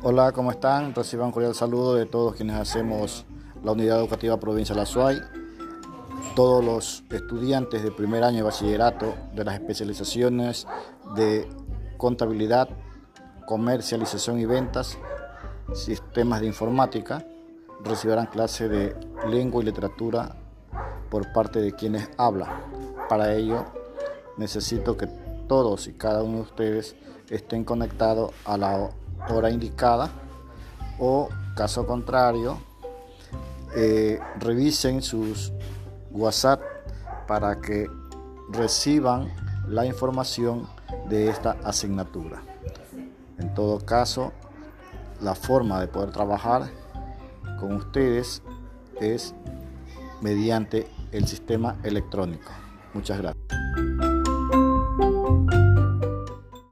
Hola, ¿cómo están? Reciban un cordial saludo de todos quienes hacemos la Unidad Educativa Provincia de la SUAY, todos los estudiantes de primer año de bachillerato de las especializaciones de contabilidad, comercialización y ventas, sistemas de informática, recibirán clase de lengua y literatura por parte de quienes hablan. Para ello, necesito que todos y cada uno de ustedes estén conectados a la hora indicada o caso contrario eh, revisen sus WhatsApp para que reciban la información de esta asignatura. En todo caso, la forma de poder trabajar con ustedes es mediante el sistema electrónico. Muchas gracias.